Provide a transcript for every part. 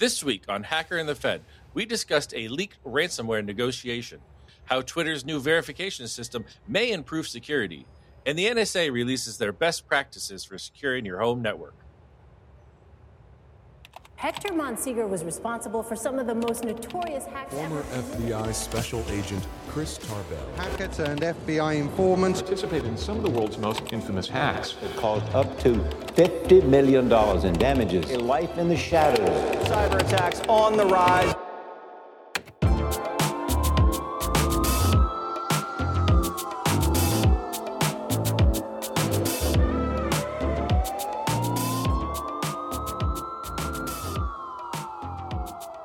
This week on Hacker and the Fed, we discussed a leaked ransomware negotiation, how Twitter's new verification system may improve security, and the NSA releases their best practices for securing your home network. Hector Monsegur was responsible for some of the most notorious hacks Former ever. FBI Special Agent Chris Tarbell. Hackers and FBI informants participated in some of the world's most infamous hacks. That caused up to $50 million in damages. A life in the shadows. Cyber attacks on the rise.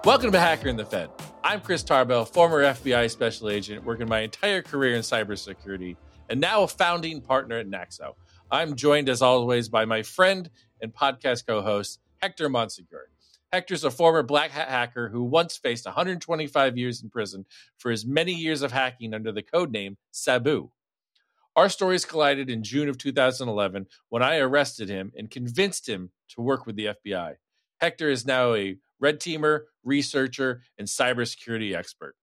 Welcome to Hacker in the Fed. I'm Chris Tarbell, former FBI special agent, working my entire career in cybersecurity, and now a founding partner at Naxo. I'm joined, as always, by my friend and podcast co host, Hector Monsegur. Hector's a former black hat hacker who once faced 125 years in prison for his many years of hacking under the code name Sabu. Our stories collided in June of 2011 when I arrested him and convinced him to work with the FBI. Hector is now a red teamer, researcher, and cybersecurity expert.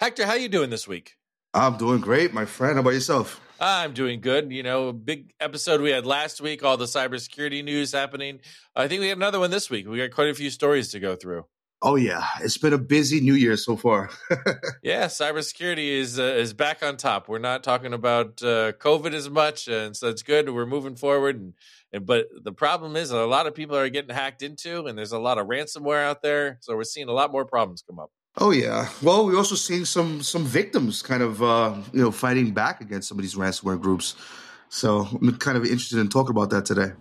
Hector, how you doing this week? I'm doing great, my friend. How about yourself? I'm doing good. You know, big episode we had last week, all the cybersecurity news happening. I think we have another one this week. We got quite a few stories to go through. Oh yeah, it's been a busy New Year so far. Yeah, cybersecurity is uh, is back on top. We're not talking about uh, COVID as much, and so it's good. We're moving forward, and, and but the problem is a lot of people are getting hacked into, and there's a lot of ransomware out there. So we're seeing a lot more problems come up. oh yeah. Well, we're also seeing some some victims kind of uh, you know fighting back against some of these ransomware groups. So I'm kind of interested in talking about that today.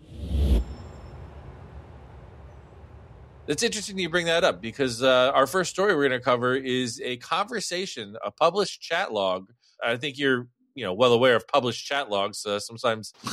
It's interesting you bring that up because uh, our first story we're going to cover is a conversation, a published chat log. I think you're, you know, well aware of published chat logs. Uh, sometimes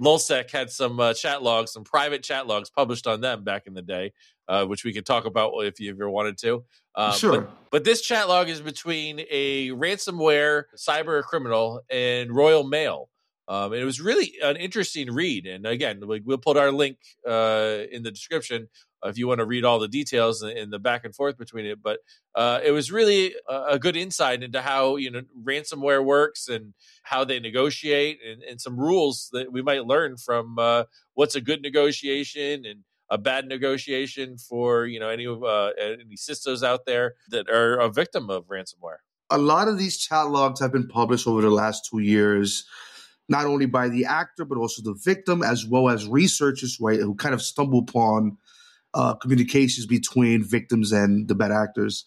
LulzSec had some uh, chat logs, some private chat logs published on them back in the day, uh, which we could talk about if you ever wanted to. Um, Sure. But, but this chat log is between a ransomware cyber criminal and Royal Mail. Um, and it was really an interesting read. And again, we- we'll put our link uh, in the description if you want to read all the details in the back and forth between it. But uh, it was really a, good insight into how you know ransomware works and how they negotiate and, and some rules that we might learn from uh, what's a good negotiation and a bad negotiation for you know any of uh, any CISOs out there that are a victim of ransomware. a lot of these chat logs have been published over the last two years, not only by the actor but also the victim, as well as researchers who kind of stumble upon uh, communications between victims and the bad actors.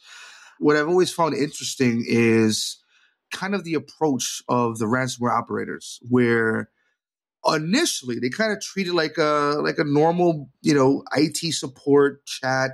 What I've always found interesting is kind of the approach of the ransomware operators, where initially they kind of treat it like a like a normal, you know, IT support chat.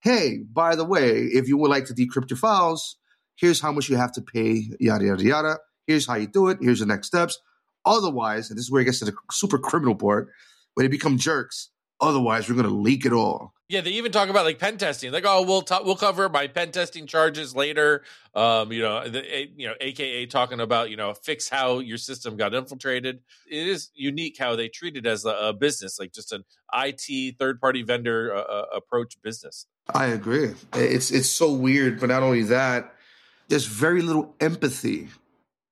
Hey, by the way, if you would like to decrypt your files, here's how much you have to pay, yada, yada, yada. Here's how you do it. Here's the next steps. Otherwise, and this is where it gets to the super criminal part, when they become jerks, otherwise, we're going to leak it all. Yeah, they even talk about like pen testing. Like, oh, we'll we'll cover my pen testing charges later. Um, you know, the, a- you know, AKA talking about you know fix how your system got infiltrated. It is unique how they treat it as a, a business, like just an IT third party vendor uh, uh, approach business. I agree. It's it's so weird, but not only that, there's very little empathy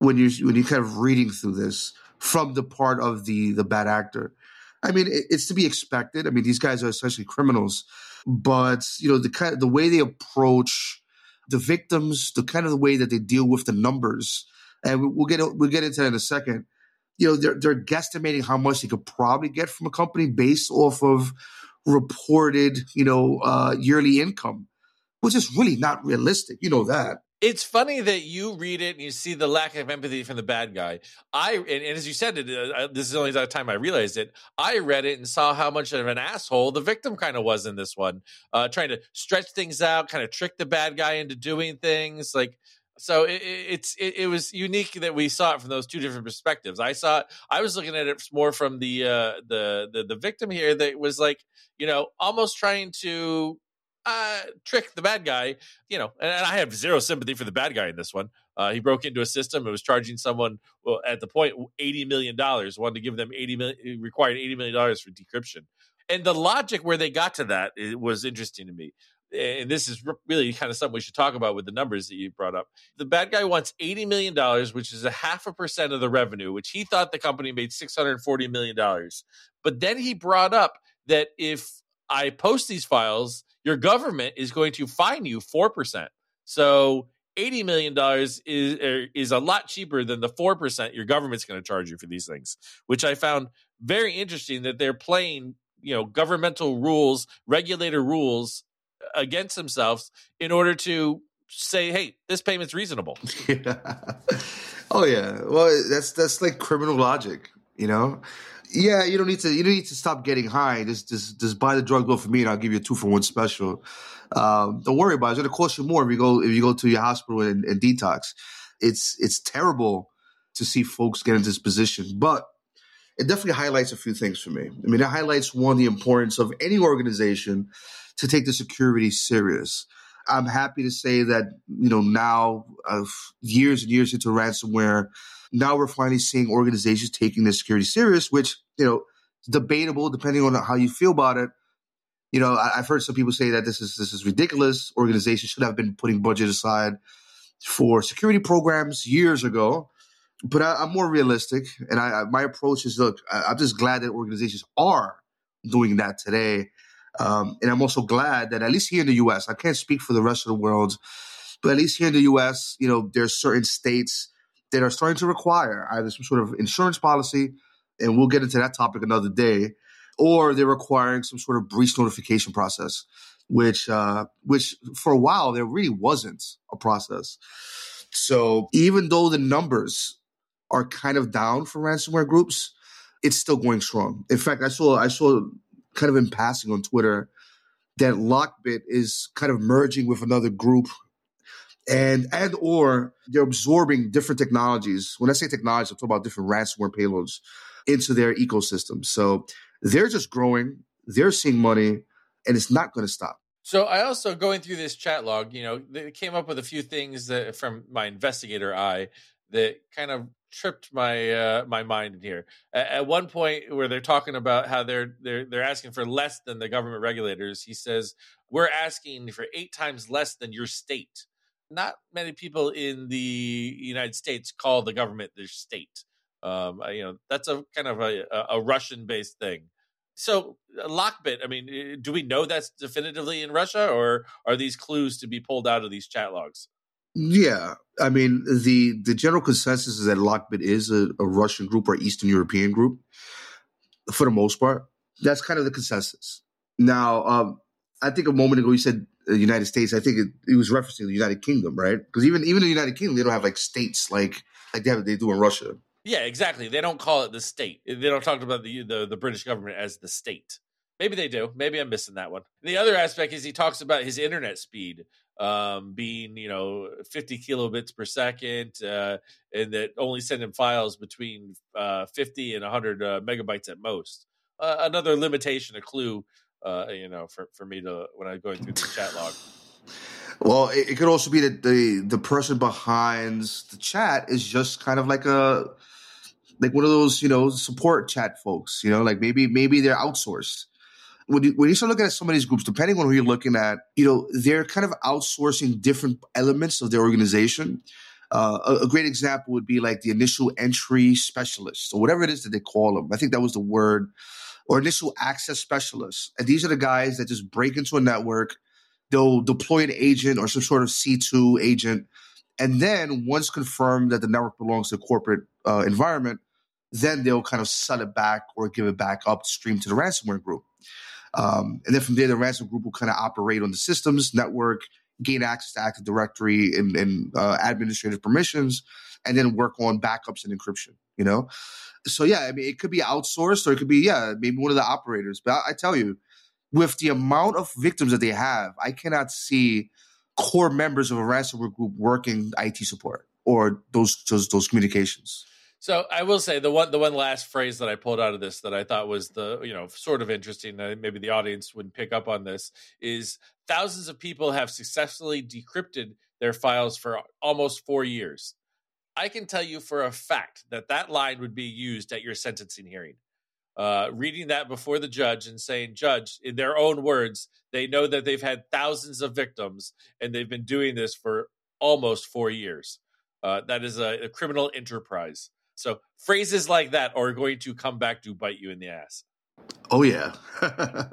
when you when you kind of reading through this from the part of the the bad actor. I mean, it, it's to be expected. I mean, these guys are essentially criminals, but you know the kind the way they approach the victims, the kind of the way that they deal with the numbers, and we- we'll get we'll get into that in a second. You know, they're they're guesstimating how much they could probably get from a company based off of reported, you know, uh, yearly income, which is really not realistic. You know that. It's funny that you read it and you see the lack of empathy from the bad guy. I and, and as you said, it, uh, this is the only time I realized it. I read it and saw how much of an asshole the victim kind of was in this one, uh, trying to stretch things out, kind of trick the bad guy into doing things like. So it, it- it's it, it was unique that we saw it from those two different perspectives. I saw it, I was looking at it more from the uh, the the the victim here that was like you know almost trying to uh, trick the bad guy, you know, and, and I have zero sympathy for the bad guy in this one. Uh, he broke into a system. It was charging someone, well, at the point, eighty million dollars. Wanted to give them eighty million, required eighty million dollars for decryption. And the logic where they got to that it was interesting to me. And this is really kind of something we should talk about with the numbers that you brought up. The bad guy wants $80 million, which is a half a percent of the revenue, which he thought the company made $640 million. But then he brought up that if I post these files, your government is going to fine you 4%. So $80 million is er, is a lot cheaper than the 4% your government's going to charge you for these things, which I found very interesting that they're playing, you know, governmental rules, regulator rules against themselves in order to say, "Hey, this payment's reasonable." Yeah. Oh yeah. Well, that's that's like criminal logic, you know? Yeah, you don't need to you don't need to stop getting high. Just just just buy the drug bill for me and I'll give you a 2 for 1 special. Um, don't worry about it. It's going to cost you more if you go if you go to your hospital and, and detox. It's it's terrible to see folks get into this position, but it definitely highlights a few things for me. I mean, it highlights one the importance of any organization to take the security serious. I'm happy to say that you know now, uh, years and years into ransomware, now we're finally seeing organizations taking their security serious, which you know debatable depending on how you feel about it you know, I, have heard some people say that this is this is ridiculous. Organizations should have been putting budget aside for security programs years ago. But I, am more realistic, and I, my approach is: look, I, am just glad that organizations are doing that today, um, and I'm also glad that at least here in the U.S., I can't speak for the rest of the world, but at least here in the U.S., you know, there's certain states that are starting to require either some sort of insurance policy, and we'll get into that topic another day or they're requiring some sort of breach notification process, which uh, which for a while there really wasn't a process. So even though the numbers are kind of down for ransomware groups, it's still going strong. In fact, I saw I saw kind of in passing on Twitter that Lockbit is kind of merging with another group and and or they're absorbing different technologies. When I say technologies, I'm talking about different ransomware payloads into their ecosystem. So they're just growing, they're seeing money, and it's not going to stop. So I also going through this chat log, you know, they came up with a few things that from my investigator eye that kind of tripped my uh, my mind in here. At, one point where they're talking about how they're they're they're asking for less than the government regulators, he says we're asking for eight times less than your state. Not many people in the United States call the government their state. Um, you know, that's a kind of a, a Russian based thing. So Lockbit, I mean, eh, do we know that's definitively in Russia, or are these clues to be pulled out of these chat logs? Yeah, I mean the the general consensus is that Lockbit is a, a Russian group or Eastern European group, for the most part. That's kind of the consensus. Now, um, I think a moment ago you said the United States. I think it, it was referencing the United Kingdom, right? Because even even the United Kingdom, they don't have like states like like they have, they do in Russia. Yeah, exactly. They don't call it the state. They don't talk about the, the the British government as the state. Maybe they do. Maybe I'm missing that one. The other aspect is he talks about his internet speed um, being, you know, 50 kilobits per second, uh, and that only sending files between uh, 50 and 100 uh, megabytes at most. Uh, another limitation, a clue, uh, you know, for, for me to when I'm going through the chat log. Well, it, it, could also be that the the person behind the chat is just kind of like a like one of those you know support chat folks. You know, like maybe maybe they're outsourced. When you, when you start looking at some of these groups, depending on who you're looking at, you know they're kind of outsourcing different elements of their organization. Uh, a, a, great example would be like the initial entry specialist or whatever it is that they call them. I think that was the word, or initial access specialists. And these are the guys that just break into a network. They'll deploy an agent or some sort of C2 agent. And then once confirmed that the network belongs to a corporate uh, environment, then they'll kind of sell it back or give it back upstream to the ransomware group. Um, and then from there, the ransom group will kind of operate on the systems network, gain access to Active Directory and, and uh, administrative permissions, and then work on backups and encryption. You know, so yeah, I mean, it could be outsourced or it could be yeah, maybe one of the operators. But I, I tell you, with the amount of victims that they have, I cannot see core members of a ransomware group working IT support or those those, those communications. So I will say the one the one last phrase that I pulled out of this that I thought was the you know sort of interesting that maybe the audience would pick up on this is thousands of people have successfully decrypted their files for almost 4 years. I can tell you for a fact that that line would be used at your sentencing hearing. uh, reading that before the judge and saying, Judge, in their own words, they know that they've had thousands of victims and they've been doing this for almost four years. Uh, that is a, a criminal enterprise. So phrases like that are going to come back to bite you in the ass. Oh yeah.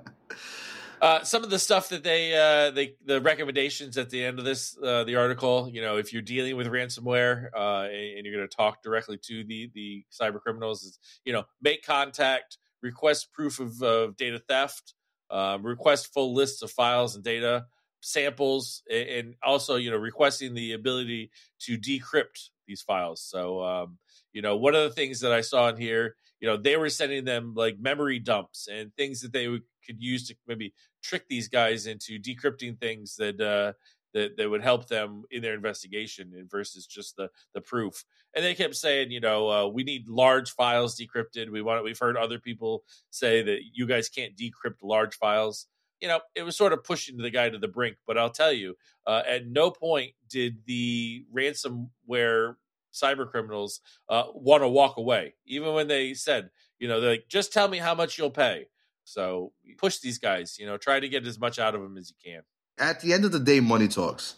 Uh, some of the stuff that they uh, they the recommendations at the end of this uh, the article you know if you're dealing with ransomware uh, and, and, you're going to talk directly to the the cyber criminals is you know make contact request proof of, of data theft um, request full lists of files and data samples and, and also you know requesting the ability to decrypt these files so um, you know one of the things that i saw in here you know they were sending them like memory dumps and things that they would, could use to maybe trick these guys into decrypting things that uh, that that would help them in their investigation and versus just the the proof. And they kept saying, you know, uh, we need large files decrypted. We want. We've heard other people say that you guys can't decrypt large files. You know, it was sort of pushing the guy to the brink. But I'll tell you, uh, at no point did the ransomware cyber criminals uh, want to walk away, even when they said, you know, they're like, just tell me how much you'll pay. So push these guys, you know, try to get as much out of them as you can. At the end of the day, money talks.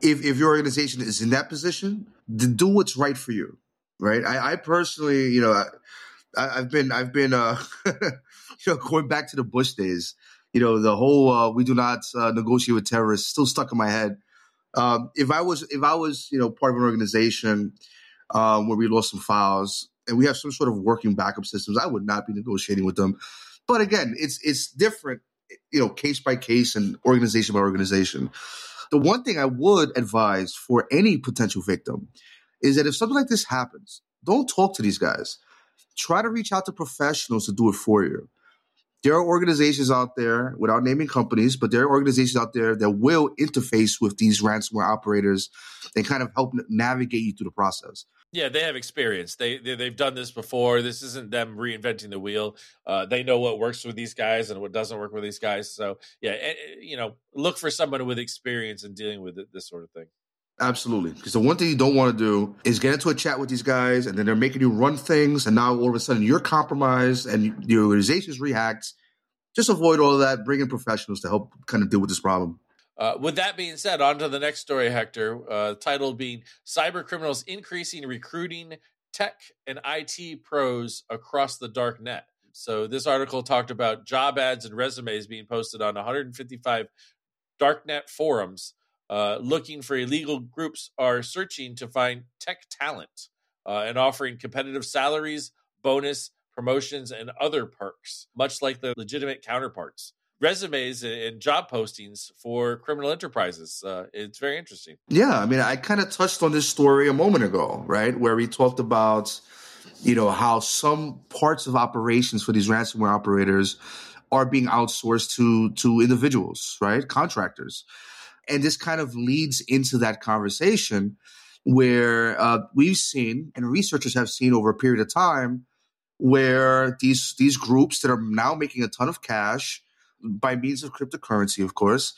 If, if your organization is in that position, do what's right for you, right? I, I personally, you know, I, have been, I've been, uh, you know, going back to the Bush days, you know, the whole uh, "we do not uh, negotiate with terrorists" still stuck in my head. Um, if I was, if I was, you know, part of an organization um, where we lost some files and we have some sort of working backup systems, I would not be negotiating with them but again, it's it's different, you know, case by case and organization by organization. The one thing I would advise for any potential victim is that if something like this happens, don't talk to these guys. Try to reach out to professionals to do it for you. There are organizations out there, without naming companies, but there are organizations out there that will interface with these ransomware operators and kind of help navigate you through the process. Yeah, they have experience. They, they have done this before. This isn't them reinventing the wheel. Uh, they know what works with these guys and what doesn't work with these guys. So yeah, you know, look for someone with experience in dealing with this sort of thing. Absolutely, because the one thing you don't want to do is get into a chat with these guys, and then they're making you run things, and now all of a sudden you're compromised and the organization's reacts. Just avoid all of that. Bring in professionals to help kind of deal with this problem. Uh, with that being said, on to the next story, Hector. Uh, titled being Cyber Criminals Increasing Recruiting Tech and IT Pros Across the Dark Net. So, this article talked about job ads and resumes being posted on 155 darknet forums. Uh, looking for illegal groups are searching to find tech talent uh, and offering competitive salaries, bonus, promotions, and other perks, much like the legitimate counterparts resumes and job postings for criminal enterprises. Uh, it's very interesting. Yeah, I mean, I kind of touched on this story a moment ago, right, where we talked about, you know, how some parts of operations for these ransomware operators are being outsourced to to individuals, right, contractors, and this kind of leads into that conversation where uh, we've seen and researchers have seen over a period of time where these these groups that are now making a ton of cash by means of cryptocurrency, of course.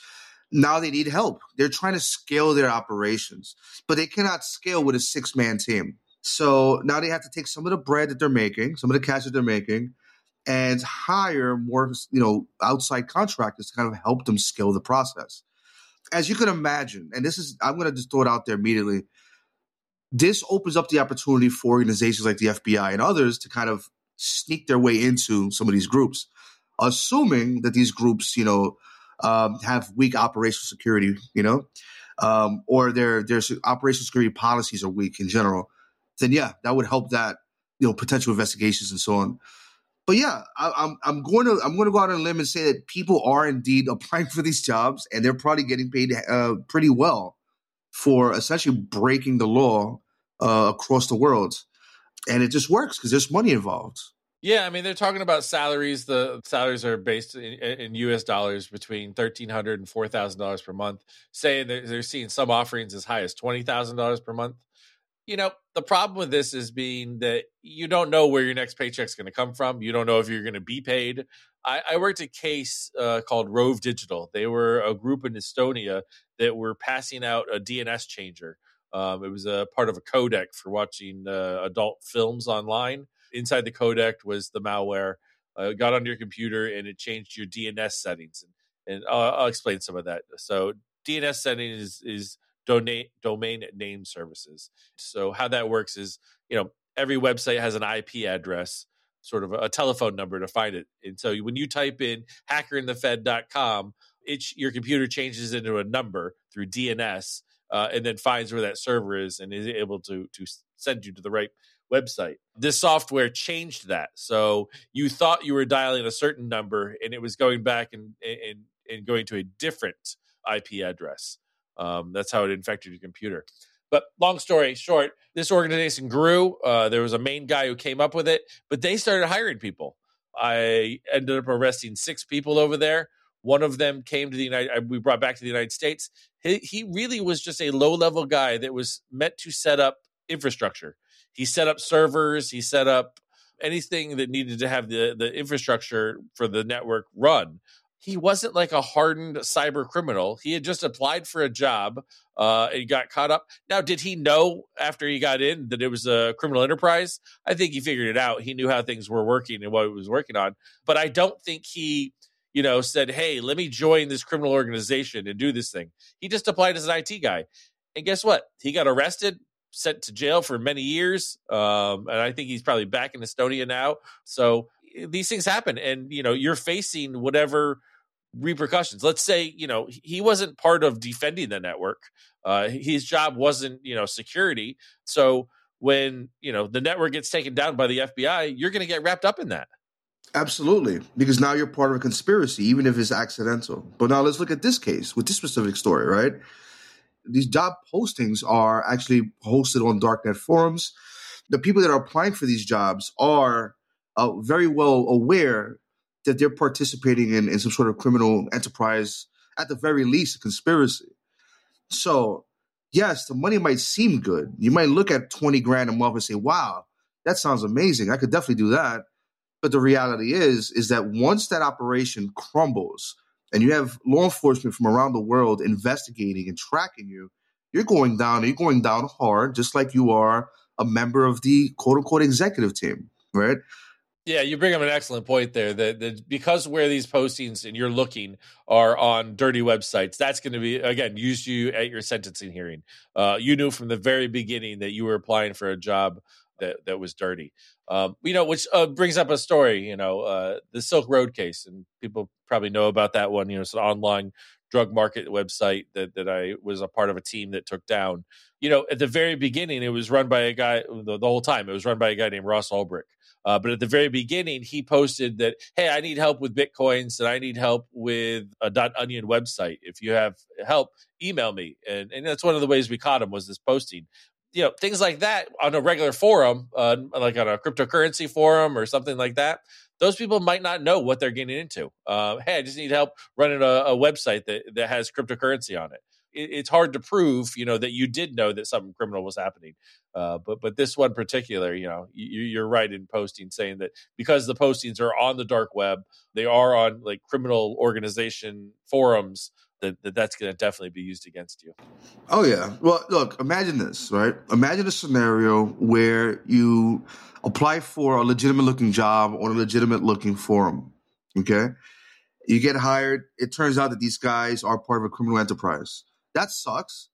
Now they need help. They're trying to scale their operations, but they cannot scale with a six man team. So now they have to take some of the bread that they're making, some of the cash that they're making, and hire more, you know, outside contractors to kind of help them scale the process. As you can imagine, and this is, I'm going to just throw it out there immediately. This opens up the opportunity for organizations like the FBI and others to kind of sneak their way into some of these groups assuming that these groups, you know, um, have weak operational security, you know, um, or their their operational security policies are weak in general, then yeah, that would help that you know potential investigations and so on. But yeah, I, am I'm, I'm going to I'm going to go out on a limb and say that people are indeed applying for these jobs, and they're probably getting paid uh, pretty well for essentially breaking the law uh, across the world, and it just works because there's money involved. Yeah, I mean they're talking about salaries. The salaries are based in, in U.S. dollars between thirteen hundred and four thousand dollars per month. Saying they're, they're seeing some offerings as high as twenty thousand dollars per month. You know, the problem with this is being that you don't know where your next paycheck's going to come from. You don't know if you're going to be paid. I, I worked a case uh, called Rove Digital. They were a group in Estonia that were passing out a DNS changer. Um, it was a part of a codec for watching uh, adult films online inside the codec was the malware. uh, got on your computer and it changed your DNS settings. And, and I'll, I'll explain some of that. So DNS settings is, is domain domain name services. So how that works is, you know, every website has an IP address, sort of a, telephone number to find it. And so when you type in hackerinthefed.com, it, your computer changes into a number through DNS uh, and then finds where that server is and is able to to send you to the right website. This software changed that. So you thought you were dialing a certain number and it was going back and and, and going to a different IP address. Um, that's how it infected your computer. But long story short, this organization grew. Uh, there was a main guy who came up with it, but they started hiring people. I ended up arresting six people over there. One of them came to the United. We brought back to the United States. He, he really was just a low level guy that was meant to set up infrastructure. He set up servers. He set up anything that needed to have the the infrastructure for the network run he wasn't like a hardened cyber criminal. He had just applied for a job uh, and got caught up. Now, did he know after he got in that it was a criminal enterprise? I think he figured it out. He knew how things were working and what he was working on. But I don't think he, you know, said, "Hey, let me join this criminal organization and do this thing." He just applied as an IT guy, and guess what? He got arrested, sent to jail for many years, um, and I think he's probably back in Estonia now. So eh, these things happen, and you know, you're facing whatever repercussions. Let's say, you know, he wasn't part of defending the network. Uh, his job wasn't, you know, security. So when, you know, the network gets taken down by the FBI, you're going to get wrapped up in that. Absolutely, because now you're part of a conspiracy, even if it's accidental. But now let's look at this case with this specific story, right? These job postings are actually hosted on darknet forums. The people that are applying for these jobs are uh, very well aware that they're participating in, in some sort of criminal enterprise, at the very least, a conspiracy. So, yes, the money might seem good. You might look at 20 grand a month and say, wow, that sounds amazing. I could definitely do that. But the reality is, is that once that operation crumbles and you have law enforcement from around the world investigating and tracking you, you're going down, you're going down hard, just like you are a member of the quote unquote executive team, right? Yeah, you bring up an excellent point there. That, that because where these postings and you're looking are on dirty websites, that's going to be again use you at your sentencing hearing. Uh, you knew from the very beginning that you were applying for a job that that was dirty. Um, you know, which uh, brings up a story. You know, uh, the Silk Road case, and people probably know about that one. You know, it's an online drug market website that that I was a part of a team that took down. You know, at the very beginning, it was run by a guy. The, the whole time, it was run by a guy named Ross Ulbricht uh, but at the very beginning, he posted that, hey, I need help with Bitcoins and I need help with a dot .onion website. If you have help, email me. And, and that's one of the ways we caught him was this posting. You know, things like that on a regular forum, uh, like on a cryptocurrency forum or something like that, those people might not know what they're getting into. Uh, hey, I just need help running a, a website that, that has cryptocurrency on it it, it's hard to prove, you know, that you did know that something criminal was happening. Uh, but but this one particular, you know, you, you're right in posting saying that because the postings are on the dark web, they are on like criminal organization forums. That, that that's going to definitely be used against you. Oh yeah. Well, look, imagine this, right? Imagine a scenario where you apply for a legitimate looking job on a legitimate looking forum. Okay. You get hired. It turns out that these guys are part of a criminal enterprise. That sucks.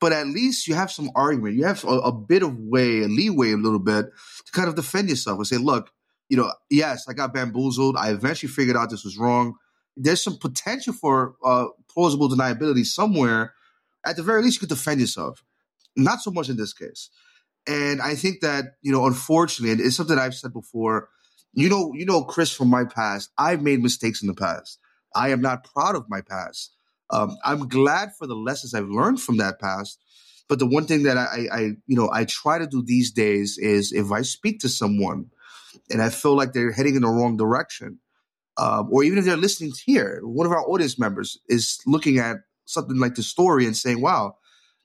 But at least you have some argument. You have a, a bit of way, a leeway, a little bit to kind of defend yourself and say, look, you know, yes, I got bamboozled. I eventually figured out this was wrong. There's some potential for uh, plausible deniability somewhere. At the very least, you could defend yourself. Not so much in this case. And I think that, you know, unfortunately, and it's something I've said before, you know, you know, Chris from my past, I've made mistakes in the past. I am not proud of my past. Um, I'm glad for the lessons I've learned from that past. But the one thing that I, I, you know, I try to do these days is if I speak to someone and I feel like they're heading in the wrong direction, um, or even if they're listening here, one of our audience members is looking at something like the story and saying, "Wow,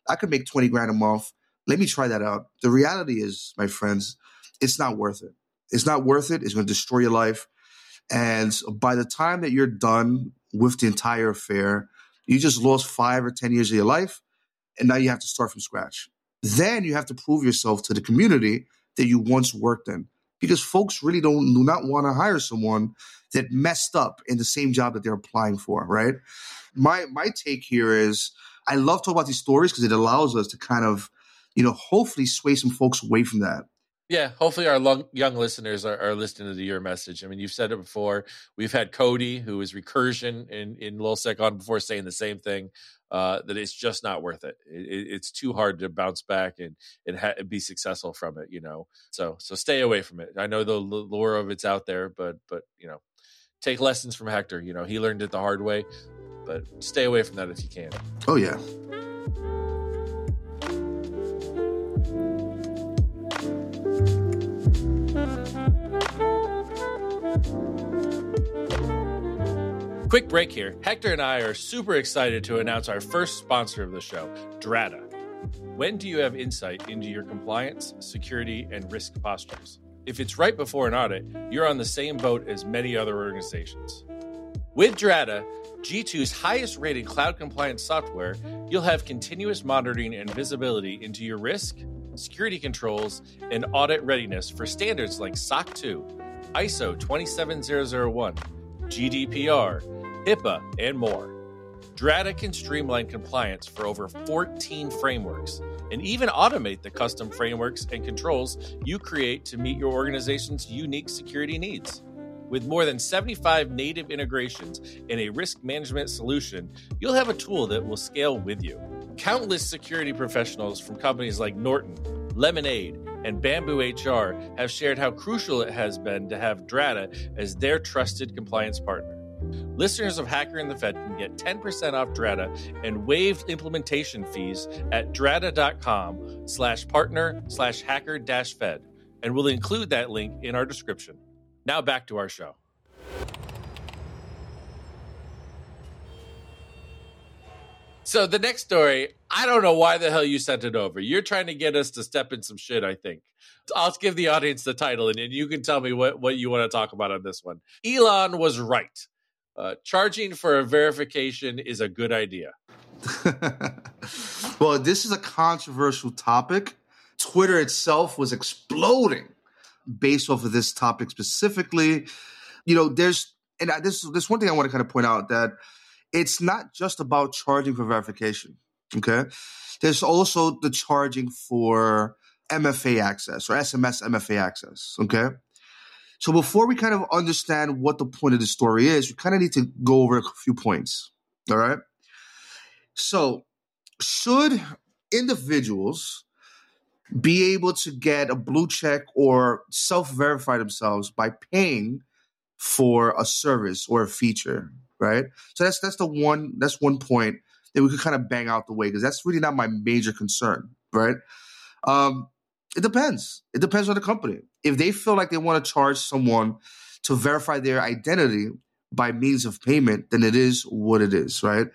I could make twenty grand a month. Let me try that out." The reality is, my friends, it's not worth it. It's not worth it. It's going to destroy your life. And by the time that you're done with the entire affair, you just lost five or 10 years of your life, and now you have to start from scratch. Then you have to prove yourself to the community that you once worked in. because folks really don't do not want to hire someone that messed up in the same job that they're applying for, right? My my take here is I love talking about these stories because it allows us to kind of, you know, hopefully sway some folks away from that. Yeah, hopefully our long, young listeners are, are, listening to your message. I mean, you've said it before. We've had Cody, who is recursion in in LulzSec on before, saying the same thing. Uh, that it's just not worth it. it. It's too hard to bounce back and and ha- be successful from it. You know, so so stay away from it. I know the lure of it's out there, but but you know, take lessons from Hector. You know, he learned it the hard way, but stay away from that if you can. Oh yeah. Quick break here. Hector and I are super excited to announce our first sponsor of the show, Drata. When do you have insight into your compliance, security, and risk postures? If it's right before an audit, you're on the same boat as many other organizations. With Drata, G2's highest rated cloud compliance software, you'll have continuous monitoring and visibility into your risk, security controls, and audit readiness for standards like SOC 2, ISO 27001, GDPR, HIPAA, and more. Drata can streamline compliance for over 14 frameworks and even automate the custom frameworks and controls you create to meet your organization's unique security needs. With more than 75 native integrations and a risk management solution, you'll have a tool that will scale with you. Countless security professionals from companies like Norton, Lemonade, and Bamboo HR have shared how crucial it has been to have Drata as their trusted compliance partner. Listeners of Hacker and the Fed can get 10% off Drata and waived implementation fees at drata.com slash partner slash hacker dash fed. And we'll include that link in our description. Now back to our show. So the next story, I don't know why the hell you sent it over. You're trying to get us to step in some shit, I think. I'll give the audience the title and, you can tell me what, what you want to talk about on this one. Elon was right. Uh, charging for a verification is a good idea. well, this is a controversial topic. Twitter itself was exploding based off of this topic specifically. You know, there's and this this one thing I want to kind of point out that it's not just about charging for verification. Okay, there's also the charging for MFA access or SMS MFA access. Okay, so before we kind of understand what the point of the story is, we kind of need to go over a few points. All right. So should individuals be able to get a blue check or self-verify themselves by paying for a service or a feature, right? So that's that's the one that's one point that we could kind of bang out the way because that's really not my major concern, right? Um, it depends. It depends on the company. If they feel like they want to charge someone to verify their identity by means of payment, then it is what it is, right?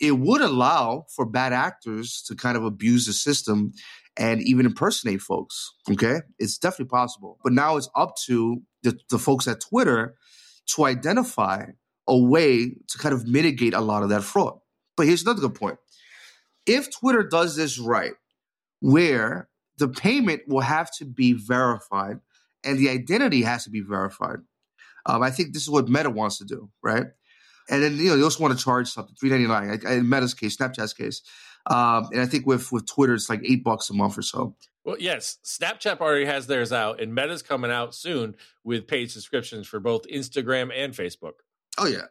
It would allow for bad actors to kind of abuse the system and even impersonate folks. Okay. It's definitely possible. But now it's up to the, the folks at Twitter to identify a way to kind of mitigate a lot of that fraud. But here's another good point. If Twitter does this right, where the payment will have to be verified and the identity has to be verified. Um, I think this is what Meta wants to do, right? And then you know they also want to charge something three ninety nine. In Meta's case, Snapchat's case, um, and I think with with Twitter it's like eight bucks a month or so. Well, yes, Snapchat already has theirs out, and Meta's coming out soon with paid subscriptions for both Instagram and Facebook. Oh yeah,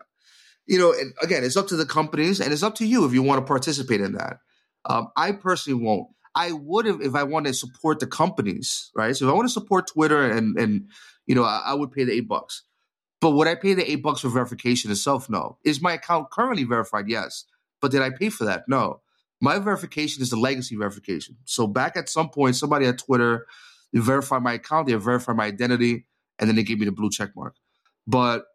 you know, and again, it's up to the companies, and it's up to you if you want to participate in that. Um, I personally won't. I would have if I want to support the companies, right? So if I want to support Twitter and and you know, I, I would pay the eight bucks. But would I pay the eight bucks for verification itself? No. Is my account currently verified? Yes. But did I pay for that? No. My verification is the legacy verification. So back at some point, somebody at Twitter verified my account, they verified my identity, and then they gave me the blue check mark. But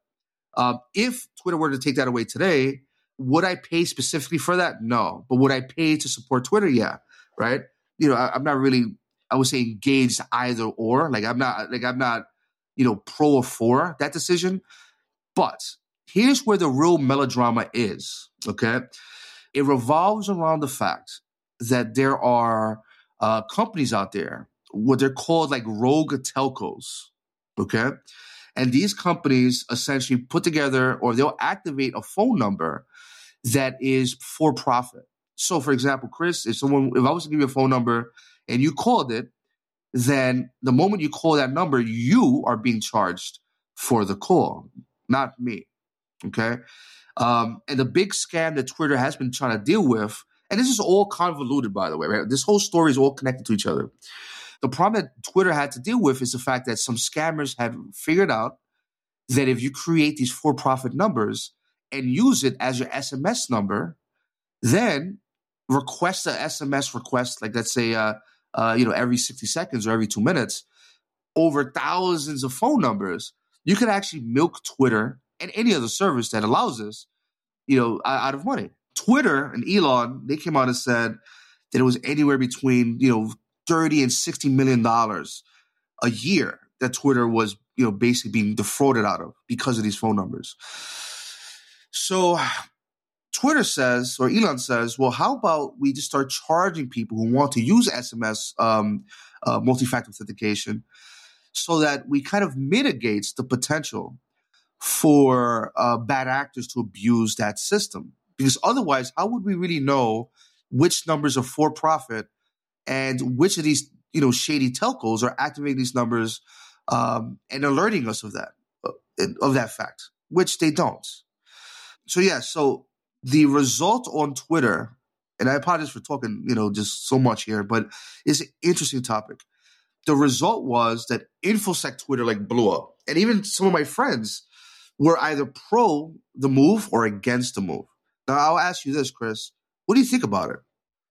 um, if Twitter were to take that away today, would I pay specifically for that? No. But would I pay to support Twitter? Yeah right? You know, I, am not really, I would say, engaged either or. Like I'm not, like I'm not, you know, pro or for that decision. But here's where the real melodrama is. Okay, it revolves around the fact that there are uh, companies out there, what they're called like rogue telcos. Okay. And these companies essentially put together or they'll activate a phone number that is for profit. So, for example, Chris, if someone, if I was to give you a phone number and you called it, then the moment you call that number, you are being charged for the call, not me. Okay. Um, and the big scam that Twitter has been trying to deal with, and this is all convoluted, by the way, right? This whole story is all connected to each other. The problem that Twitter had to deal with is the fact that some scammers have figured out that if you create these for profit numbers and use it as your SMS number, then request a SMS request, like let's say, uh, uh, you know, every 60 seconds or every two minutes, over thousands of phone numbers, you can actually milk Twitter and any other service that allows this, you know, out of money. Twitter and Elon, they came out and said that it was anywhere between, you know, 30 and 60 million dollars a year that Twitter was, you know, basically being defrauded out of because of these phone numbers. So Twitter says, or Elon says, well, how about we just start charging people who want to use SMS um, uh, multi-factor authentication so that we kind of mitigates the potential for uh, bad actors to abuse that system. Because otherwise, how would we really know which numbers are for profit and which of these you know shady telcos are activating these numbers um, and alerting us of that uh, of that fact, which they don't. So yeah, so the result on Twitter, and I apologize for talking you know just so much here, but it's an interesting topic. The result was that infosec Twitter like blew up, and even some of my friends were either pro the move or against the move. Now I'll ask you this, Chris. What do you think about it?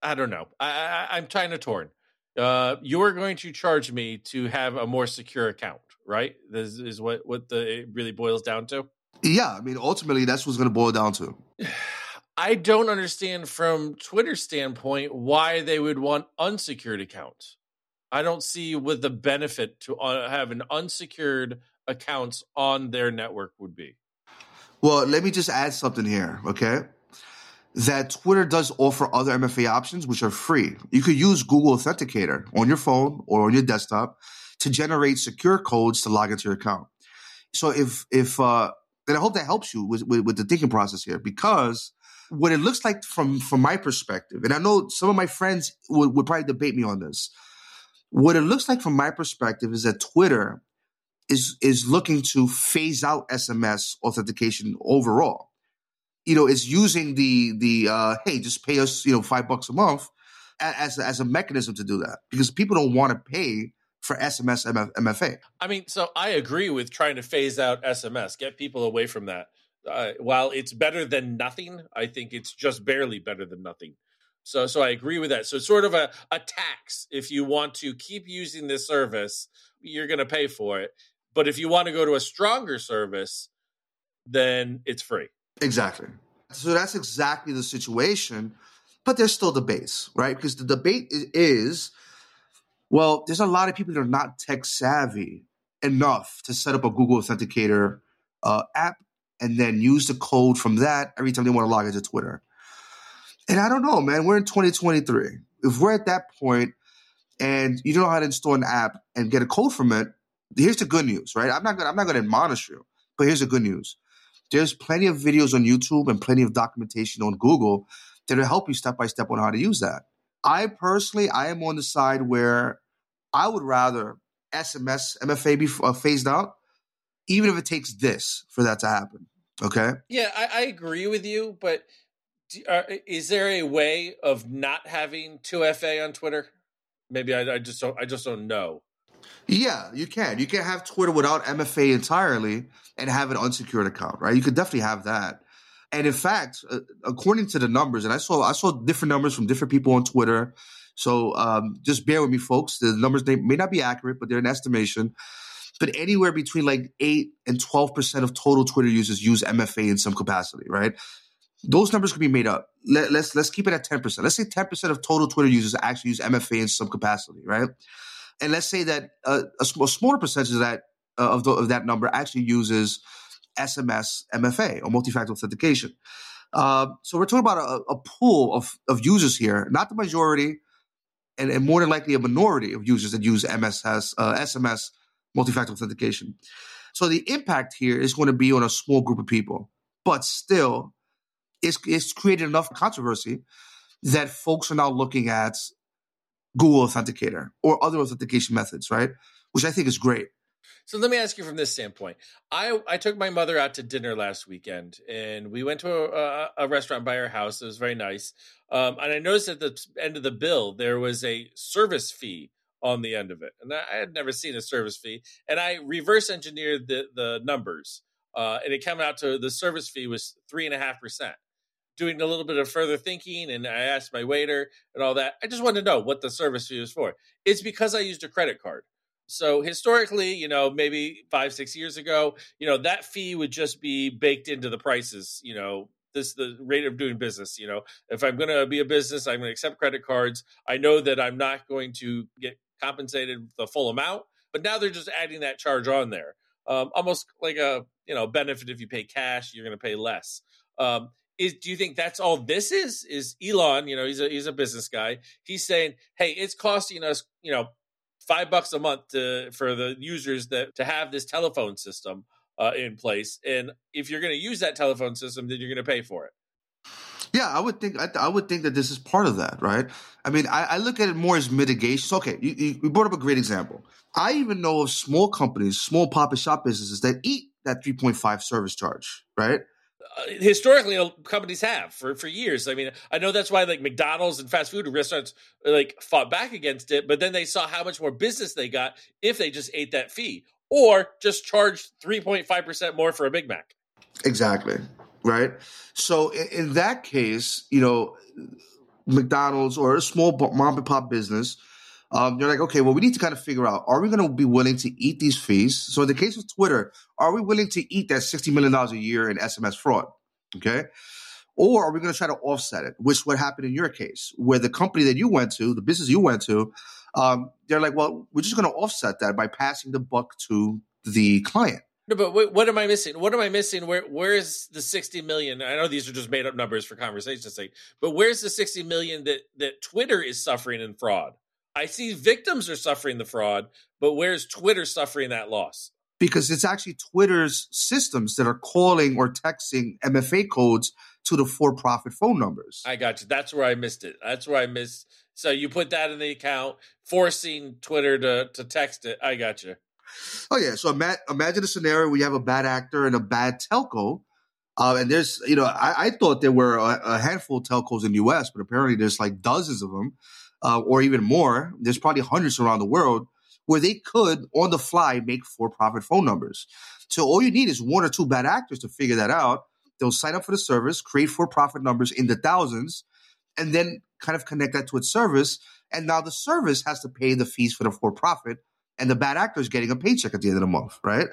I don't know. I, I, am kind of torn. Uh, you're going to charge me to have a more secure account, right? This is what what the it really boils down to. Yeah, I mean, ultimately, that's what's going to boil down to. I don't understand from Twitter's standpoint why they would want unsecured accounts. I don't see what the benefit to uh, have an unsecured accounts on their network would be. Well, let me just add something here, okay? That Twitter does offer other MFA options, which are free. You could use Google Authenticator on your phone or on your desktop to generate secure codes to log into your account. So if if uh, and I hope that helps you with, with, with the thinking process here because what it looks like from from my perspective, and I know some of my friends would, would probably debate me on this. What it looks like from my perspective is that Twitter is is looking to phase out SMS authentication overall you know, is using the the uh, hey, just pay us, you know, five bucks a month as as a mechanism to do that because people don't want to pay for SMS MF, MFA. I mean, so I agree with trying to phase out SMS, get people away from that. Uh, while it's better than nothing, I think it's just barely better than nothing. So, so I agree with that. So, it's sort of a, a tax. If you want to keep using this service, you're going to pay for it. But if you want to go to a stronger service, then it's free. Exactly. So that's exactly the situation. But there's still debates, right? Because the debate is well, there's a lot of people that are not tech savvy enough to set up a Google Authenticator uh, app and then use the code from that every time they want to log into Twitter. And I don't know, man. We're in 2023. If we're at that point and you don't know how to install an app and get a code from it, here's the good news, right? I'm not gonna I'm not gonna admonish you, but here's the good news there's plenty of videos on YouTube and plenty of documentation on Google that'll help you step by step on how to use that. I personally, I am on the side where I would rather SMS MFA be uh, phased out, even if it takes this for that to happen. Okay. Yeah, I, I agree with you, but do, uh, is there a way of not having two FA on Twitter? Maybe I, I just don't. I just don't know. Yeah, you can. You can have Twitter without MFA entirely and have an unsecured account, right? You could definitely have that. And in fact, uh, according to the numbers, and I saw I saw different numbers from different people on Twitter. So um, just bear with me, folks. The numbers they may not be accurate, but they're an estimation. But anywhere between like eight and twelve percent of total Twitter users use MFA in some capacity, right? Those numbers could be made up. Let, let's let's keep it at ten percent. Let's say ten percent of total Twitter users actually use MFA in some capacity, right? And let's say that uh, a, a, smaller percentage of that uh, of, the, of that number actually uses SMS MFA or multi-factor authentication. Uh, so we're talking about a, a, pool of, of users here, not the majority, and, and, more than likely a minority of users that use MSS, SMS multi-factor authentication. So the impact here is going to be on a small group of people, but still, it's, it's created enough controversy that folks are now looking at Google Authenticator or other authentication methods, right? Which I think is great. So let me ask you from this standpoint. I I took my mother out to dinner last weekend, and we went to a, a restaurant by her house. It was very nice, um, and I noticed at the end of the bill there was a service fee on the end of it, and I had never seen a service fee. And I reverse engineered the the numbers, uh, and it came out to the service fee was three and a half percent. Doing a little bit of further thinking, and I asked my waiter and all that. I just wanted to know what the service fee was for. It's because I used a credit card. So historically, you know, maybe five, six years ago, you know, that fee would just be baked into the prices, you know, this the rate of doing business. You know, if I'm going to be a business, I'm going to accept credit cards. I know that I'm not going to get compensated the full amount, but now they're just adding that charge on there, um, almost like a you know benefit. If you pay cash, you're going to pay less. Um, is do you think that's all this is? Is Elon? You know, he's a he's a business guy. He's saying, hey, it's costing us, you know, five bucks a month to, for the users that to have this telephone system uh, in place. And if you're going to use that telephone system, then you're going to pay for it. Yeah, I would think I, I, would think that this is part of that, right? I mean, I, I look at it more as mitigation. Okay, you, you, brought up a great example. I even know of small companies, small pop and shop businesses that eat that 3.5 service charge, right? Uh, historically uh, companies have for for years. I mean, I know that's why like McDonald's and fast food restaurants like fought back against it, but then they saw how much more business they got if they just ate that fee or just charged 3.5% more for a Big Mac. Exactly. Right? So in, in that case, you know, McDonald's or a small mom and pop business um, you're like, okay, well, we need to kind of figure out: Are we going to be willing to eat these fees? So, in the case of Twitter, are we willing to eat that sixty million dollars a year in SMS fraud? Okay, or are we going to try to offset it? Which what happened in your case, where the company that you went to, the business you went to, um, they're like, well, we're just going to offset that by passing the buck to the client. No, but wait, what am I missing? What am I missing? Where where's the sixty million? I know these are just made up numbers for conversation's sake, but where's the sixty million that that Twitter is suffering in fraud? I see victims are suffering the fraud, but where's Twitter suffering that loss? Because it's actually Twitter's systems that are calling or texting MFA codes to the for profit phone numbers. I got you. That's where I missed it. That's where I missed. So you put that in the account, forcing Twitter to, to text it. I got you. Oh, yeah. So ima- imagine a scenario where you have a bad actor and a bad telco. Uh, and there's, you know, I, I thought there were a, a handful of telcos in the US, but apparently there's like dozens of them uh, or even more. There's probably hundreds around the world where they could, on the fly, make for profit phone numbers. So all you need is one or two bad actors to figure that out. They'll sign up for the service, create for profit numbers in the thousands, and then kind of connect that to its service. And now the service has to pay the fees for the for profit, and the bad actor is getting a paycheck at the end of the month, right?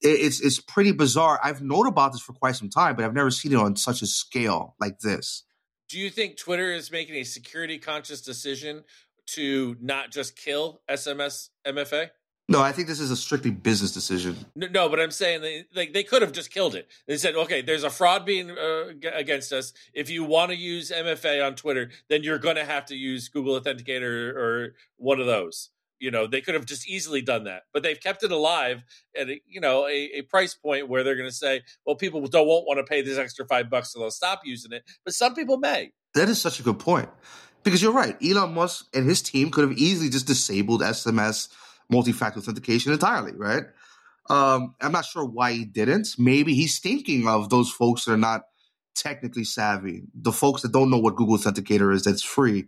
It's it's pretty bizarre. I've known about this for quite some time, but I've never seen it on such a scale like this do you think Twitter is making a security conscious decision to not just kill SMS MFA? No, I think this is a strictly business decision. No, no but I'm saying they, like they could have just killed it. They said, okay, there's a fraud being uh, against us. If you want to use MFA on Twitter, then you're going to have to use Google Authenticator or one of those. You know, they could have just easily done that, but they've kept it alive at a, you know a, a price point where they're going to say, well, people don't won't want to pay this extra five bucks, so they'll stop using it. But some people may. That is such a good point because you're right. Elon Musk and his team could have easily just disabled SMS multi-factor authentication entirely, right? Um, I'm not sure why he didn't. Maybe he's thinking of those folks that are not technically savvy, the folks that don't know what Google Authenticator is that's free.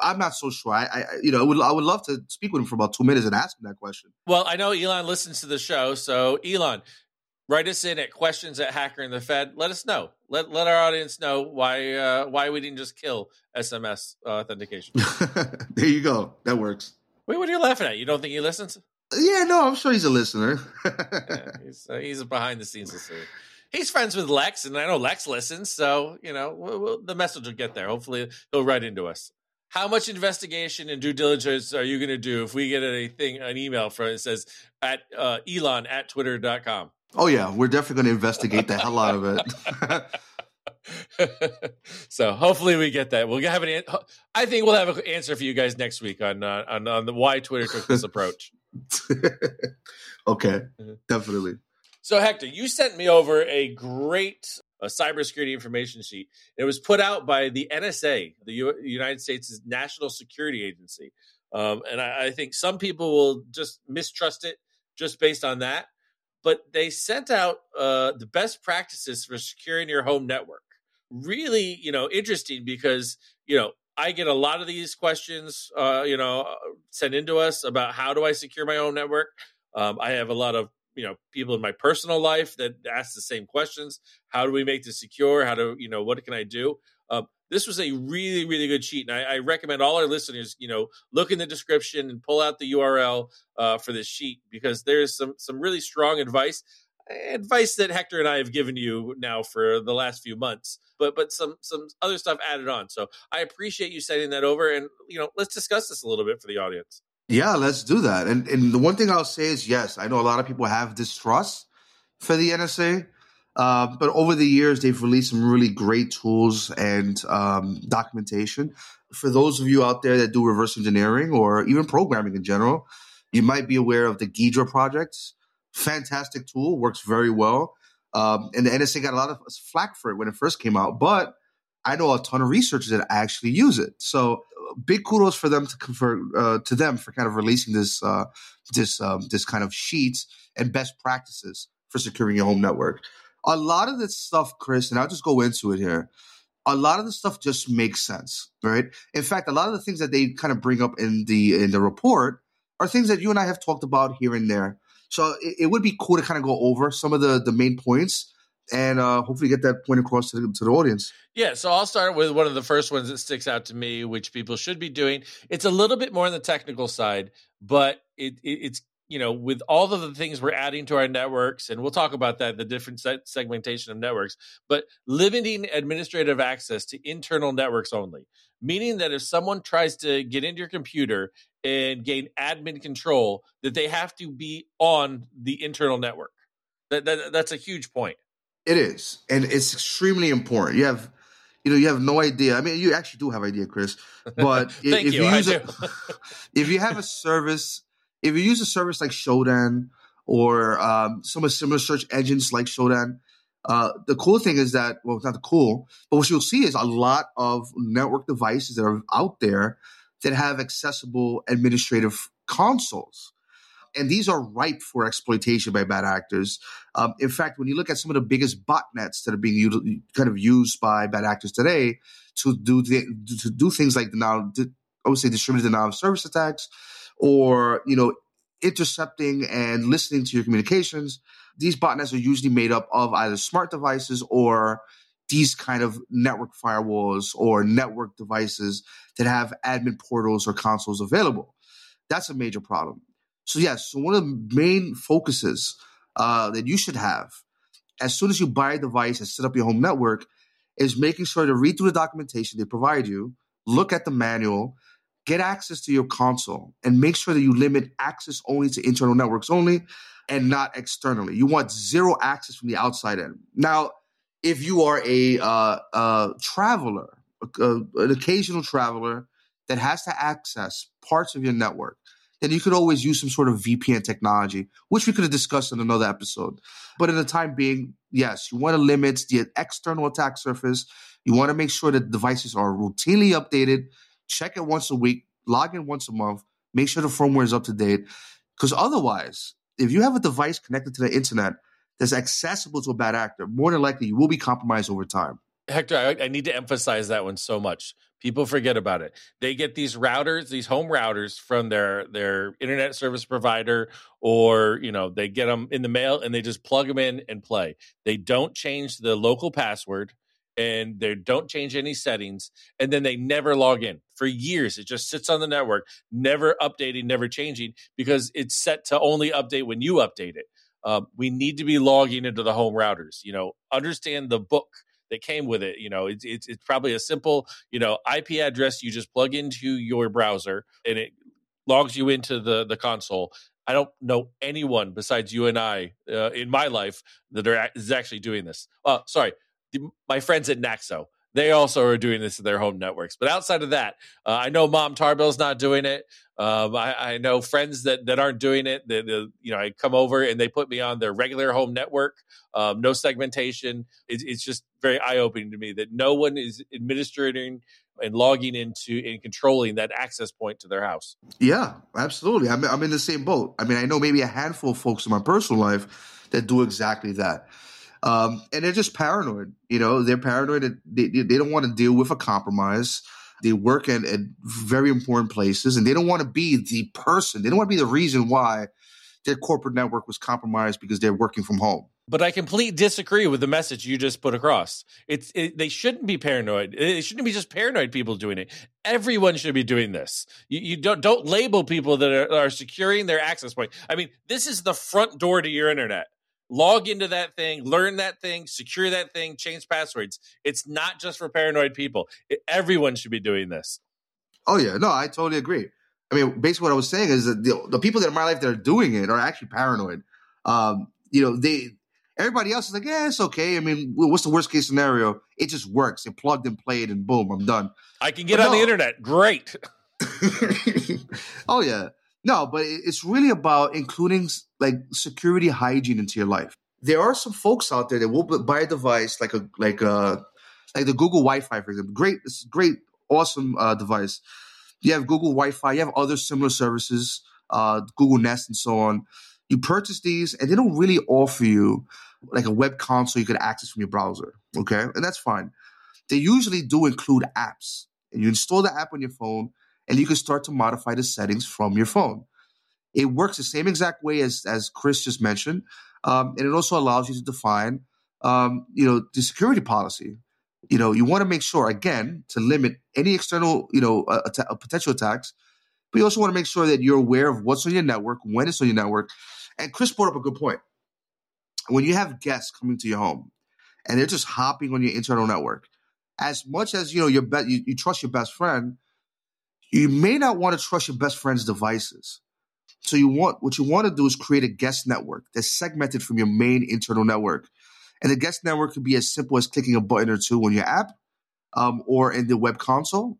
I'm not so sure. I, I you know, I would, I would love to speak with him for about two minutes and ask him that question. Well, I know Elon listens to the show, so Elon, write us in at questions at Hacker and the Fed. Let us know. Let let our audience know why uh, why we didn't just kill SMS authentication. there you go. That works. Wait, what are you laughing at? You don't think he listens? Yeah, no, I'm sure he's a listener. yeah, he's uh, he's a behind the scenes listener. He's friends with Lex, and I know Lex listens, so you know we'll, we'll, the message will get there. Hopefully, he'll write into us how much investigation and due diligence are you going to do if we get a thing, an email from it says at uh, Elon at twitter.com? Oh, yeah. We're definitely going to investigate the hell out of it. so hopefully we get that. We'll have an. I think we'll have an answer for you guys next week on uh, on on the why Twitter took this approach. okay, definitely. So, Hector, you sent me over a great uh, cybersecurity information sheet. It was put out by the NSA, the U- United States National Security Agency. Um, and I, I think some people will just mistrust it just based on that. But they sent out uh, the best practices for securing your home network. Really, you know, interesting because you know I get a lot of these questions, uh, you know, sent into us about how do I secure my own network. Um, I have a lot of you know people in my personal life that ask the same questions. How do we make this secure? How do you know what can I do? Um, this was a really really good sheet, and I, I, recommend all our listeners, you know, look in the description and pull out the URL uh, for this sheet because there's some some really strong advice advice that Hector and I have given you now for the last few months, but but some some other stuff added on. So I appreciate you sending that over, and you know, let's discuss this a little bit for the audience. Yeah, let's do that. And and the one thing I'll say is yes, I know a lot of people have distrust for the NSA, uh, but over the years they've released some really great tools and um, documentation. For those of you out there that do reverse engineering or even programming in general, you might be aware of the Ghidra projects fantastic tool, works very well. Um, and the NSA got a lot of flack for it when it first came out, but I know a ton of researchers that actually use it. So big kudos for them to for, uh, to them for kind of releasing this uh, this um, this kind of sheets and best practices for securing your home network. A lot of this stuff, Chris, and I'll just go into it here. A lot of the stuff just makes sense, right? In fact, a lot of the things that they kind of bring up in the in the report are things that you and I have talked about here and there. So it, it, would be cool to kind of go over some of the the main points and uh, hopefully get that point across to the, to the audience. Yeah, so I'll start with one of the first ones that sticks out to me, which people should be doing. It's a little bit more on the technical side, but it, it it's you know with all of the things we're adding to our networks, and we'll talk about that the different segmentation of networks, but limiting administrative access to internal networks only, meaning that if someone tries to get into your computer and gain admin control that they have to be on the internal network. That, that that's a huge point. It is, and it's extremely important. You have, you know, you have no idea. I mean, you actually do have idea, Chris. But if, you, you use a, if you have a service, if you use a service like Shodan or um, some of similar search engines like Shodan, uh, the cool thing is that, well, it's not the cool, but what you'll see is a lot of network devices that are out there that have accessible administrative consoles. And these are ripe for exploitation by bad actors. Um, in fact, when you look at some of the biggest botnets that are being u- kind of used by bad actors today to do the, to do things like now, I would say distributed denial of service attacks, or you know, intercepting and listening to your communications. These botnets are usually made up of either smart devices or these kind of network firewalls or network devices that have admin portals or consoles available. That's a major problem. So yes, so one of the main focuses uh, that you should have as soon as you buy a device and set up your home network is making sure to read through the documentation they provide you, look at the manual, get access to your console, and make sure that you limit access only to internal networks only and not externally. You want zero access from the outside in. Now, if you are a uh, uh, traveler, an occasional traveler that has to access parts of your network, then you could always use some sort of VPN technology, which we could have discussed in another episode. But in the time being, yes, you want to limit the external attack surface. You want to make sure that devices are routinely updated. Check it once a week, log in once a month, make sure the firmware is up to date. Because otherwise, if you have a device connected to the internet that's accessible to a bad actor, more than likely you will be compromised over time. Hector, I, I, need to emphasize that one so much. People forget about it. They get these routers, these home routers from their their internet service provider, or you know they get them in the mail and they just plug them in and play. They don't change the local password and they don't change any settings, and then they never log in for years. It just sits on the network, never updating, never changing because it's set to only update when you update it. Um, we need to be logging into the home routers. You know, understand the book that came with it. You know, it's, it's, it's probably a simple, you know, IP address you just plug into your browser and it logs you into the the console. I don't know anyone besides you and I uh, in my life that are is actually doing this. Uh, sorry, the, my friends at Naxo. They also are doing this in their home networks. But outside of that, uh, I know Mom Tarbell's not doing it. Um, I, I, know friends that, that aren't doing it. You know, I come over and they put me on their regular home network. Um, no segmentation. It, it's just very eye opening to me that no one is administering and logging into and controlling that access point to their house. Yeah, absolutely. I'm, I'm in the same boat. I mean, I know maybe a handful of folks in my personal life that do exactly that. Um, and they're just paranoid. You know, they're paranoid. They, they don't want to deal with a compromise. They work at, at very important places and they don't want to be the person. They don't want to be the reason why their corporate network was compromised because they're working from home. But I completely disagree with the message you just put across. It's it, they shouldn't be paranoid. It shouldn't be just paranoid people doing it. Everyone should be doing this. You, you don't don't label people that are, are securing their access point. I mean, this is the front door to your internet log into that thing, learn that thing, secure that thing, change passwords. It's not just for paranoid people. It, everyone should be doing this. Oh yeah, no, I totally agree. I mean, basically, what I was saying is that the, the people that in my life that are doing it are actually paranoid. Um, you know, they everybody else is like, yeah, it's okay. I mean, what's the worst case scenario? It just works. It plugged and played, and boom, I'm done. I can get but on no. the internet. Great. oh yeah, no, but it's really about including like security hygiene into your life. There are some folks out there that will buy a device like a like a like the Google Wi-Fi, for example. Great, it's great, awesome uh, device. You have Google Wi-Fi. You have other similar services, uh, Google Nest, and so on. You purchase these, and they don't really offer you like a web console you can access from your browser. Okay, and that's fine. They usually do include apps, and you install the app on your phone and you can start to modify the settings from your phone. It works the same exact way as, as Chris just mentioned, um, and it also allows you to define, um, you know, the security policy. You know, you want to make sure again to limit any external, you know, uh, att- potential attacks, but you also want to make sure that you're aware of what's on your network, when it's on your network. And Chris brought up a good point. When you have guests coming to your home and they're just hopping on your internal network, as much as you know your be- you, you trust your best friend, you may not want to trust your best friend's devices. So you want what you want to do is create a guest network that's segmented from your main internal network. And the guest network could be as simple as clicking a button or two on your app um, or in the web console.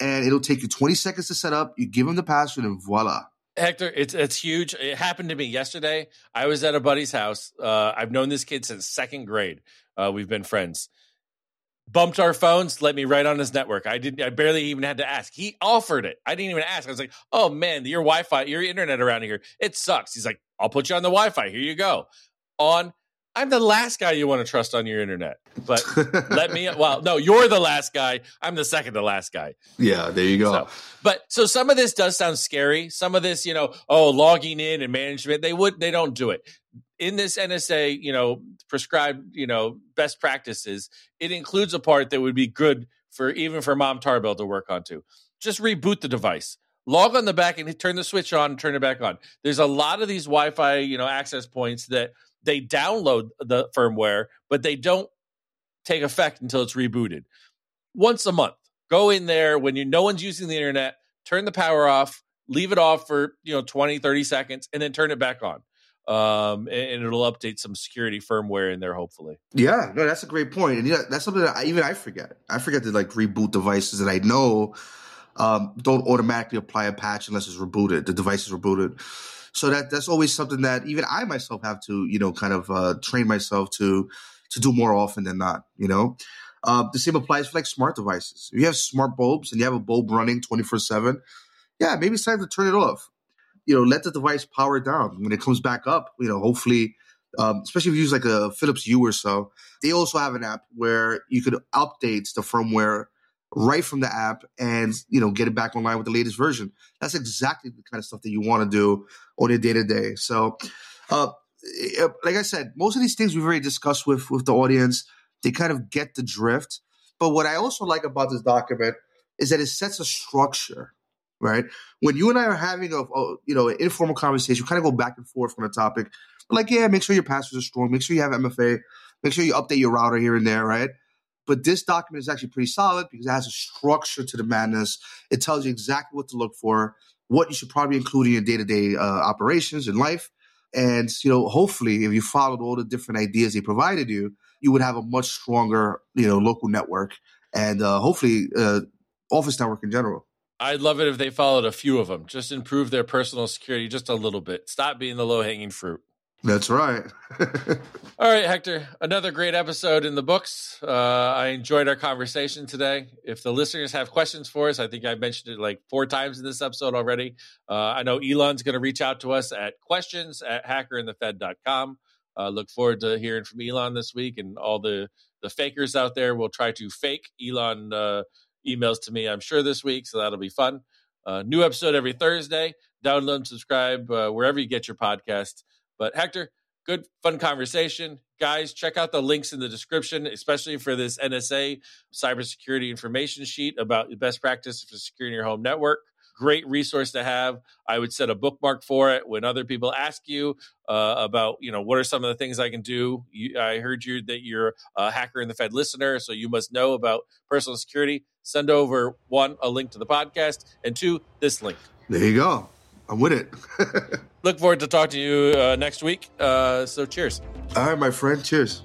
And it'll take you 20 seconds to set up. You give them the password and voila. Hector, it's it's huge. It happened to me yesterday. I was at a buddy's house. Uh, I've known this kid since second grade. Uh, we've been friends bumped our phones, let me right on his network. I didn't I barely even had to ask. He offered it. I didn't even ask. I was like, "Oh man, your Wi-Fi, your internet around here, it sucks." He's like, "I'll put you on the Wi-Fi. Here you go." On I'm the last guy you want to trust on your internet. But let me well, no, you're the last guy. I'm the second to last guy. Yeah, there you go. So, but so some of this does sound scary. Some of this, you know, oh, logging in and management, they would they don't do it in this NSA, you know, prescribed, you know, best practices, it includes a part that would be good for even for Mom Tarbell to work on too. Just reboot the device. Log on the back and turn the switch on, turn it back on. There's a lot of these Wi-Fi, you know, access points that they download the firmware, but they don't take effect until it's rebooted. Once a month, go in there when you no one's using the internet, turn the power off, leave it off for, you know, 20, 30 seconds and then turn it back on um, and, it'll update some security firmware in there, hopefully. Yeah, no, that's a great point, and yeah, that's something that I, even I forget. I forget to like reboot devices that I know um, don't automatically apply a patch unless it's rebooted. The device is rebooted, so that that's always something that even I myself have to you know kind of uh, train myself to to do more often than not. You know. Uh, the same applies for like smart devices. If you have smart bulbs and you have a bulb running 24 7, yeah, maybe it's time to turn it off you know, let the device power down when it comes back up. You know, hopefully, um, especially if you use like a Philips Hue or so, they also have an app where you could update the firmware right from the app and you know get it back online with the latest version. That's exactly the kind of stuff that you want to do on your day to day. So, uh, eh, like I said, most of these things we've already discussed with with the audience. They kind of get the drift. But what I also like about this document is that it sets a structure right? When you and I are having a, a you know an informal conversation, kind of go back and forth on a topic. We're like, yeah, make sure your passwords are strong. Make sure you have MFA. Make sure you update your router here and there, right? But this document is actually pretty solid because it has a structure to the madness. It tells you exactly what to look for, what you should probably include in your day to day operations in life. And you know, hopefully, if you followed all the different ideas they provided you, you would have a much stronger, you know, local network and uh, hopefully uh, Office Network in general. I'd love it if they followed a few of them. Just improve their personal security just a little bit. Stop being the low hanging fruit. That's right. All right, Hector. Another great episode in the books. Uh, I enjoyed our conversation today. If the listeners have questions for us, I think I mentioned it like four times in this episode already. Uh, I know Elon's going to reach out to us at questions at hackerandthefed.com. Uh, look forward to hearing from Elon this week and all the, the fakers out there will try to fake Elon uh, emails to me, I'm sure, this week. So that'll be fun. Uh, new episode every Thursday. Download and subscribe uh, wherever you get your podcast. But Hector, good, fun conversation. Guys, check out the links in the description, especially for this NSA cybersecurity information sheet about the best practice for securing your home network. Great resource to have. I would set a bookmark for it when other people ask you uh, about, you know, what are some of the things I can do. You, I heard you that you're a hacker in the Fed listener, so you must know about personal security. Send over one, a link to the podcast, and two, this link. There you go. I'm with it. Look forward to talking to you uh, next week. Uh, so, cheers. All right, my friend. Cheers.